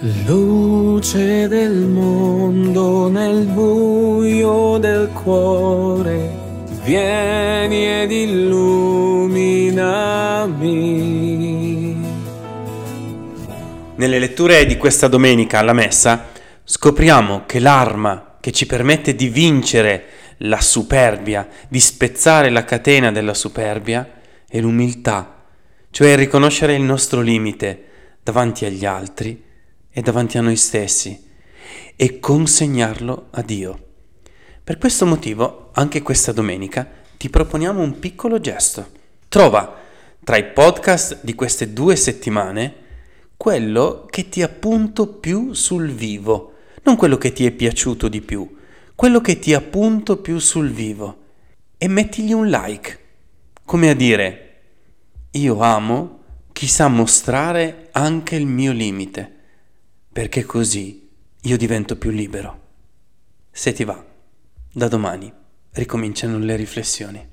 Luce del mondo nel buio del cuore, vieni ed illuminami. Nelle letture di questa domenica alla messa scopriamo che l'arma che ci permette di vincere la superbia, di spezzare la catena della superbia, è l'umiltà, cioè riconoscere il nostro limite davanti agli altri e davanti a noi stessi e consegnarlo a Dio. Per questo motivo, anche questa domenica, ti proponiamo un piccolo gesto. Trova tra i podcast di queste due settimane quello che ti appunto più sul vivo, non quello che ti è piaciuto di più, quello che ti appunto più sul vivo e mettigli un like, come a dire, io amo chi sa mostrare anche il mio limite perché così io divento più libero. Se ti va, da domani ricominciano le riflessioni.